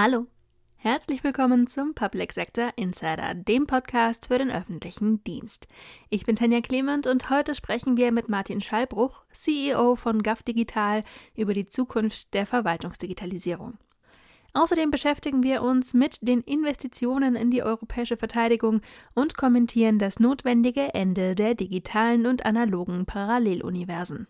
Hallo, herzlich willkommen zum Public Sector Insider, dem Podcast für den öffentlichen Dienst. Ich bin Tanja Clement und heute sprechen wir mit Martin Schallbruch, CEO von GAF Digital, über die Zukunft der Verwaltungsdigitalisierung. Außerdem beschäftigen wir uns mit den Investitionen in die europäische Verteidigung und kommentieren das notwendige Ende der digitalen und analogen Paralleluniversen.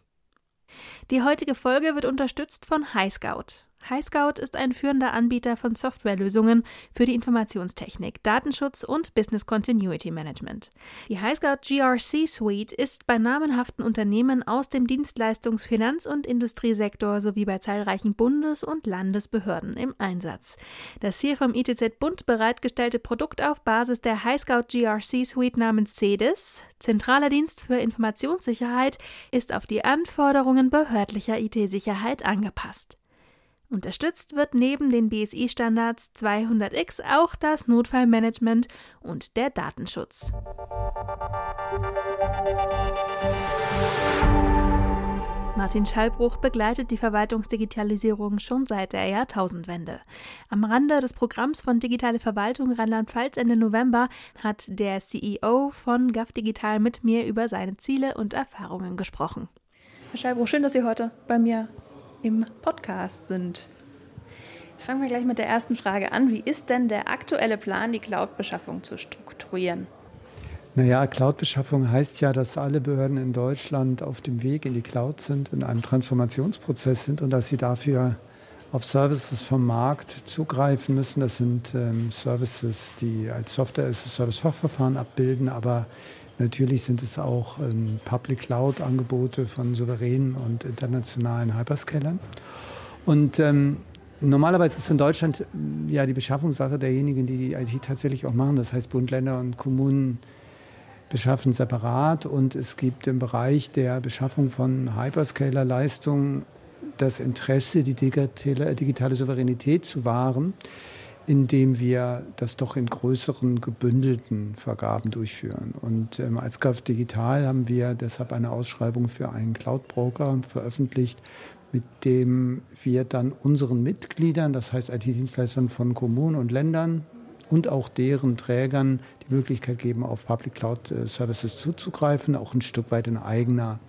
Die heutige Folge wird unterstützt von HighScout. HighScout ist ein führender Anbieter von Softwarelösungen für die Informationstechnik, Datenschutz und Business Continuity Management. Die HighScout GRC Suite ist bei namenhaften Unternehmen aus dem Dienstleistungs-, Finanz- und Industriesektor sowie bei zahlreichen Bundes- und Landesbehörden im Einsatz. Das hier vom ITZ Bund bereitgestellte Produkt auf Basis der HighScout GRC Suite namens CEDIS, Zentraler Dienst für Informationssicherheit, ist auf die Anforderungen behördlicher IT-Sicherheit angepasst. Unterstützt wird neben den BSI-Standards 200x auch das Notfallmanagement und der Datenschutz. Martin Schallbruch begleitet die Verwaltungsdigitalisierung schon seit der Jahrtausendwende. Am Rande des Programms von Digitale Verwaltung Rheinland-Pfalz Ende November hat der CEO von GAF Digital mit mir über seine Ziele und Erfahrungen gesprochen. Herr Schallbruch, schön, dass Sie heute bei mir im Podcast sind. Fangen wir gleich mit der ersten Frage an. Wie ist denn der aktuelle Plan, die Cloud-Beschaffung zu strukturieren? Naja, Cloud-Beschaffung heißt ja, dass alle Behörden in Deutschland auf dem Weg in die Cloud sind, in einem Transformationsprozess sind und dass sie dafür auf Services vom Markt zugreifen müssen. Das sind ähm, Services, die als Software-as-a-Service-Fachverfahren abbilden, aber Natürlich sind es auch ähm, Public Cloud-Angebote von souveränen und internationalen Hyperscalern. Und ähm, normalerweise ist in Deutschland äh, ja die Beschaffungssache derjenigen, die die IT tatsächlich auch machen. Das heißt, Bund, Länder und Kommunen beschaffen separat und es gibt im Bereich der Beschaffung von Hyperscaler-Leistungen das Interesse, die digitale, digitale Souveränität zu wahren indem wir das doch in größeren gebündelten Vergaben durchführen. Und ähm, als GAF Digital haben wir deshalb eine Ausschreibung für einen Cloud-Broker veröffentlicht, mit dem wir dann unseren Mitgliedern, das heißt IT-Dienstleistern von Kommunen und Ländern und auch deren Trägern die Möglichkeit geben, auf Public Cloud äh, Services zuzugreifen, auch ein Stück weit in eigener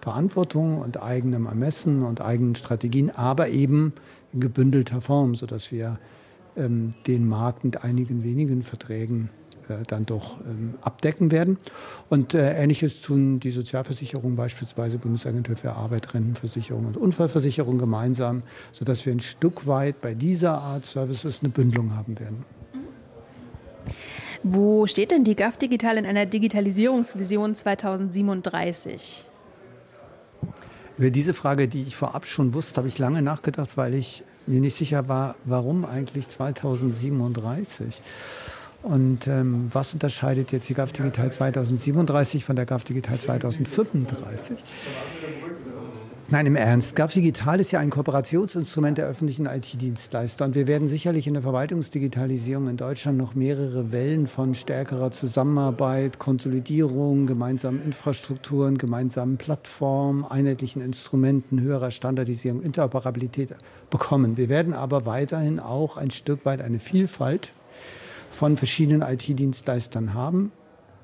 Verantwortung und eigenem Ermessen und eigenen Strategien, aber eben in gebündelter Form, sodass wir den Markt mit einigen wenigen Verträgen äh, dann doch ähm, abdecken werden. Und äh, Ähnliches tun die Sozialversicherung, beispielsweise Bundesagentur für Arbeit, Rentenversicherung und Unfallversicherung gemeinsam, sodass wir ein Stück weit bei dieser Art Services eine Bündelung haben werden. Wo steht denn die GAF Digital in einer Digitalisierungsvision 2037? Über diese Frage, die ich vorab schon wusste, habe ich lange nachgedacht, weil ich mir nicht sicher war, warum eigentlich 2037? Und ähm, was unterscheidet jetzt die GAF Digital 2037 von der GAF Digital 2035? Nein, im Ernst. GAF Digital ist ja ein Kooperationsinstrument der öffentlichen IT-Dienstleister. Und wir werden sicherlich in der Verwaltungsdigitalisierung in Deutschland noch mehrere Wellen von stärkerer Zusammenarbeit, Konsolidierung, gemeinsamen Infrastrukturen, gemeinsamen Plattformen, einheitlichen Instrumenten, höherer Standardisierung, Interoperabilität bekommen. Wir werden aber weiterhin auch ein Stück weit eine Vielfalt von verschiedenen IT-Dienstleistern haben.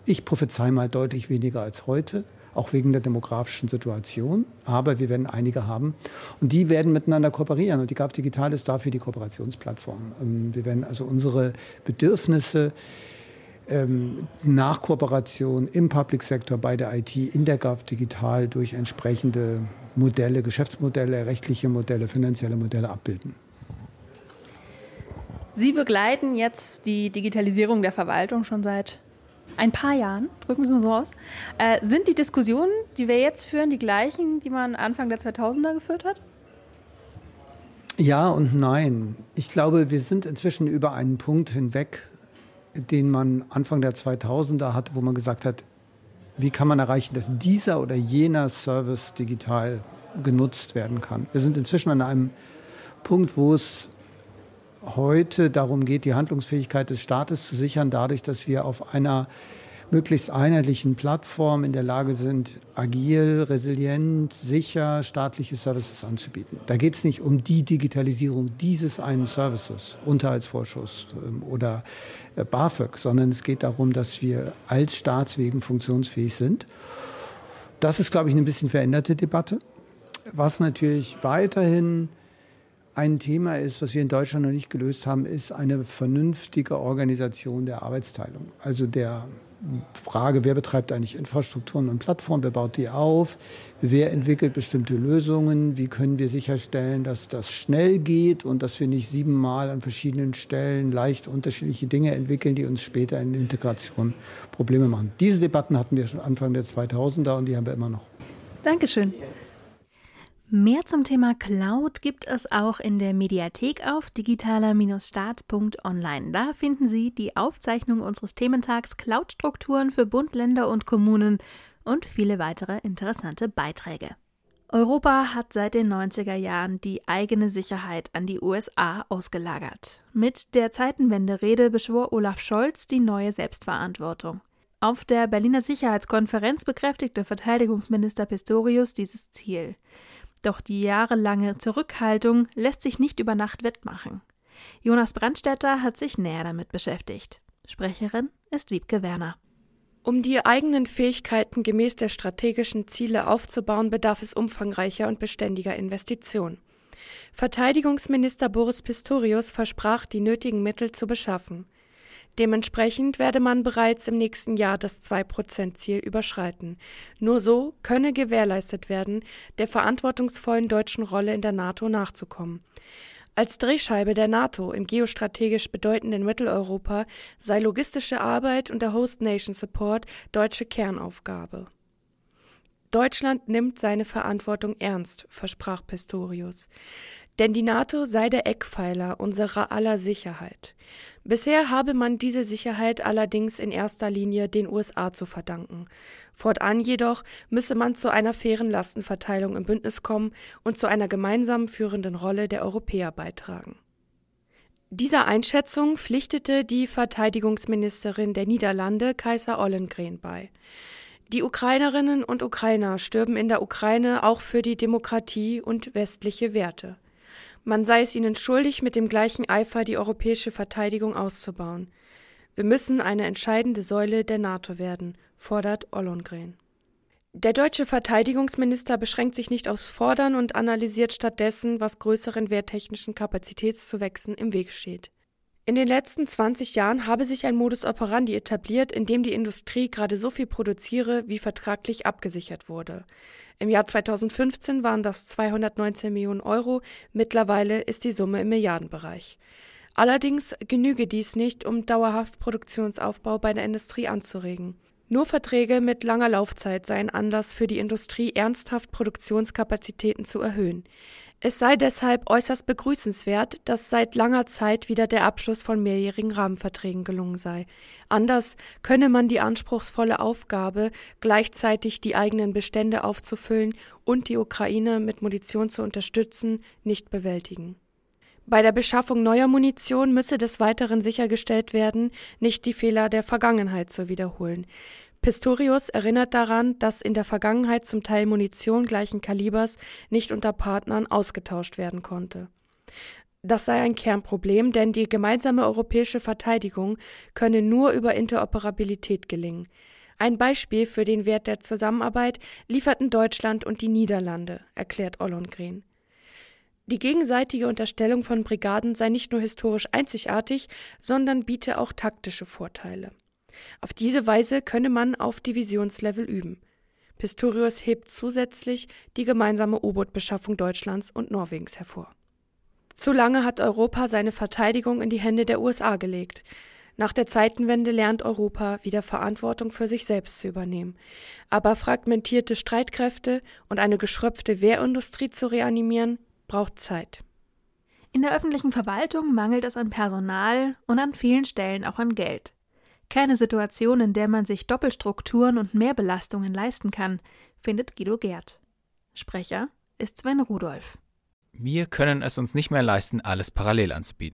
Ich prophezei mal deutlich weniger als heute auch wegen der demografischen Situation. Aber wir werden einige haben und die werden miteinander kooperieren. Und die GAF Digital ist dafür die Kooperationsplattform. Ähm, wir werden also unsere Bedürfnisse ähm, nach Kooperation im Public Sector bei der IT in der GAF Digital durch entsprechende Modelle, Geschäftsmodelle, rechtliche Modelle, finanzielle Modelle abbilden. Sie begleiten jetzt die Digitalisierung der Verwaltung schon seit ein paar Jahren, drücken es mal so aus, äh, sind die Diskussionen, die wir jetzt führen, die gleichen, die man Anfang der 2000er geführt hat? Ja und nein. Ich glaube, wir sind inzwischen über einen Punkt hinweg, den man Anfang der 2000er hatte, wo man gesagt hat, wie kann man erreichen, dass dieser oder jener Service digital genutzt werden kann. Wir sind inzwischen an einem Punkt, wo es heute darum geht, die Handlungsfähigkeit des Staates zu sichern, dadurch, dass wir auf einer möglichst einheitlichen Plattform in der Lage sind, agil, resilient, sicher staatliche Services anzubieten. Da geht es nicht um die Digitalisierung dieses einen Services, Unterhaltsvorschuss ähm, oder äh, BAföG, sondern es geht darum, dass wir als Staatswegen funktionsfähig sind. Das ist, glaube ich, eine bisschen veränderte Debatte. Was natürlich weiterhin ein Thema ist, was wir in Deutschland noch nicht gelöst haben, ist eine vernünftige Organisation der Arbeitsteilung. Also der Frage, wer betreibt eigentlich Infrastrukturen und Plattformen, wer baut die auf, wer entwickelt bestimmte Lösungen, wie können wir sicherstellen, dass das schnell geht und dass wir nicht siebenmal an verschiedenen Stellen leicht unterschiedliche Dinge entwickeln, die uns später in Integration Probleme machen. Diese Debatten hatten wir schon Anfang der 2000er und die haben wir immer noch. Dankeschön. Mehr zum Thema Cloud gibt es auch in der Mediathek auf digitaler-staat.online. Da finden Sie die Aufzeichnung unseres Thementags Cloud-Strukturen für Bund, Länder und Kommunen und viele weitere interessante Beiträge. Europa hat seit den 90er Jahren die eigene Sicherheit an die USA ausgelagert. Mit der Zeitenwende-Rede beschwor Olaf Scholz die neue Selbstverantwortung. Auf der Berliner Sicherheitskonferenz bekräftigte Verteidigungsminister Pistorius dieses Ziel. Doch die jahrelange Zurückhaltung lässt sich nicht über Nacht wettmachen. Jonas Brandstätter hat sich näher damit beschäftigt. Sprecherin ist Wiebke Werner. Um die eigenen Fähigkeiten gemäß der strategischen Ziele aufzubauen, bedarf es umfangreicher und beständiger Investitionen. Verteidigungsminister Boris Pistorius versprach, die nötigen Mittel zu beschaffen. Dementsprechend werde man bereits im nächsten Jahr das 2-Prozent-Ziel überschreiten. Nur so könne gewährleistet werden, der verantwortungsvollen deutschen Rolle in der NATO nachzukommen. Als Drehscheibe der NATO im geostrategisch bedeutenden Mitteleuropa sei logistische Arbeit und der Host Nation Support deutsche Kernaufgabe. Deutschland nimmt seine Verantwortung ernst, versprach Pistorius. Denn die NATO sei der Eckpfeiler unserer aller Sicherheit. Bisher habe man diese Sicherheit allerdings in erster Linie den USA zu verdanken. Fortan jedoch müsse man zu einer fairen Lastenverteilung im Bündnis kommen und zu einer gemeinsamen führenden Rolle der Europäer beitragen. Dieser Einschätzung pflichtete die Verteidigungsministerin der Niederlande, Kaiser Ollengren, bei. Die Ukrainerinnen und Ukrainer stürben in der Ukraine auch für die Demokratie und westliche Werte. Man sei es ihnen schuldig, mit dem gleichen Eifer die europäische Verteidigung auszubauen. Wir müssen eine entscheidende Säule der NATO werden, fordert Ollongren. Der deutsche Verteidigungsminister beschränkt sich nicht aufs Fordern und analysiert stattdessen, was größeren wehrtechnischen Kapazitätszuwächsen im Weg steht. In den letzten 20 Jahren habe sich ein Modus operandi etabliert, in dem die Industrie gerade so viel produziere, wie vertraglich abgesichert wurde. Im Jahr 2015 waren das 219 Millionen Euro, mittlerweile ist die Summe im Milliardenbereich. Allerdings genüge dies nicht, um dauerhaft Produktionsaufbau bei der Industrie anzuregen. Nur Verträge mit langer Laufzeit seien Anlass für die Industrie, ernsthaft Produktionskapazitäten zu erhöhen. Es sei deshalb äußerst begrüßenswert, dass seit langer Zeit wieder der Abschluss von mehrjährigen Rahmenverträgen gelungen sei. Anders könne man die anspruchsvolle Aufgabe, gleichzeitig die eigenen Bestände aufzufüllen und die Ukraine mit Munition zu unterstützen, nicht bewältigen. Bei der Beschaffung neuer Munition müsse des Weiteren sichergestellt werden, nicht die Fehler der Vergangenheit zu wiederholen. Pistorius erinnert daran, dass in der Vergangenheit zum Teil Munition gleichen Kalibers nicht unter Partnern ausgetauscht werden konnte. Das sei ein Kernproblem, denn die gemeinsame europäische Verteidigung könne nur über Interoperabilität gelingen. Ein Beispiel für den Wert der Zusammenarbeit lieferten Deutschland und die Niederlande, erklärt Ollongren. Die gegenseitige Unterstellung von Brigaden sei nicht nur historisch einzigartig, sondern biete auch taktische Vorteile. Auf diese Weise könne man auf Divisionslevel üben. Pistorius hebt zusätzlich die gemeinsame U-Boot-Beschaffung Deutschlands und Norwegens hervor. Zu lange hat Europa seine Verteidigung in die Hände der USA gelegt. Nach der Zeitenwende lernt Europa wieder Verantwortung für sich selbst zu übernehmen. Aber fragmentierte Streitkräfte und eine geschröpfte Wehrindustrie zu reanimieren, braucht Zeit. In der öffentlichen Verwaltung mangelt es an Personal und an vielen Stellen auch an Geld. Keine Situation, in der man sich Doppelstrukturen und Mehrbelastungen leisten kann, findet Guido Gerd. Sprecher ist Sven Rudolph. Wir können es uns nicht mehr leisten, alles parallel anzubieten.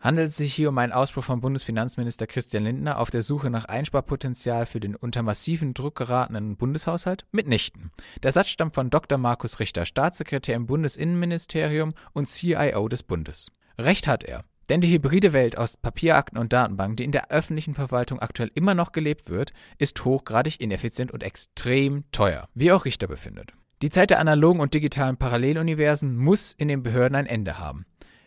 Handelt es sich hier um einen Ausspruch von Bundesfinanzminister Christian Lindner auf der Suche nach Einsparpotenzial für den unter massiven Druck geratenen Bundeshaushalt? Mitnichten. Der Satz stammt von Dr. Markus Richter, Staatssekretär im Bundesinnenministerium und CIO des Bundes. Recht hat er. Denn die hybride Welt aus Papierakten und Datenbanken, die in der öffentlichen Verwaltung aktuell immer noch gelebt wird, ist hochgradig ineffizient und extrem teuer, wie auch Richter befindet. Die Zeit der analogen und digitalen Paralleluniversen muss in den Behörden ein Ende haben.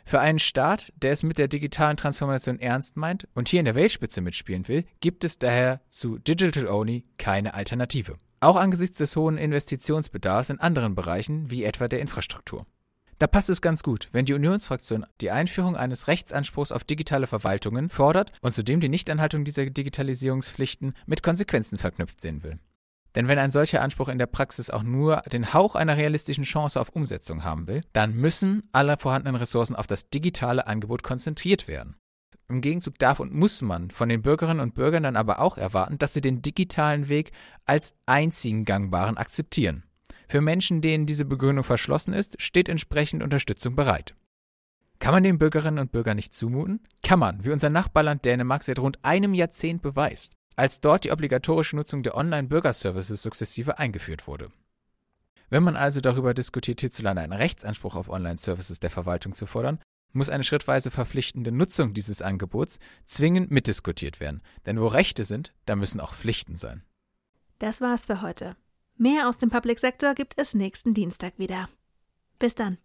Für einen Staat, der es mit der digitalen Transformation ernst meint und hier in der Weltspitze mitspielen will, gibt es daher zu Digital Only keine Alternative. Auch angesichts des hohen Investitionsbedarfs in anderen Bereichen, wie etwa der Infrastruktur. Da passt es ganz gut, wenn die Unionsfraktion die Einführung eines Rechtsanspruchs auf digitale Verwaltungen fordert und zudem die Nichtanhaltung dieser Digitalisierungspflichten mit Konsequenzen verknüpft sehen will. Denn wenn ein solcher Anspruch in der Praxis auch nur den Hauch einer realistischen Chance auf Umsetzung haben will, dann müssen alle vorhandenen Ressourcen auf das digitale Angebot konzentriert werden. Im Gegenzug darf und muss man von den Bürgerinnen und Bürgern dann aber auch erwarten, dass sie den digitalen Weg als einzigen gangbaren akzeptieren. Für Menschen, denen diese Begründung verschlossen ist, steht entsprechend Unterstützung bereit. Kann man den Bürgerinnen und Bürgern nicht zumuten? Kann man, wie unser Nachbarland Dänemark seit rund einem Jahrzehnt beweist als dort die obligatorische Nutzung der Online-Bürgerservices sukzessive eingeführt wurde. Wenn man also darüber diskutiert, hierzulande einen Rechtsanspruch auf Online-Services der Verwaltung zu fordern, muss eine schrittweise verpflichtende Nutzung dieses Angebots zwingend mitdiskutiert werden. Denn wo Rechte sind, da müssen auch Pflichten sein. Das war's für heute. Mehr aus dem Public Sector gibt es nächsten Dienstag wieder. Bis dann.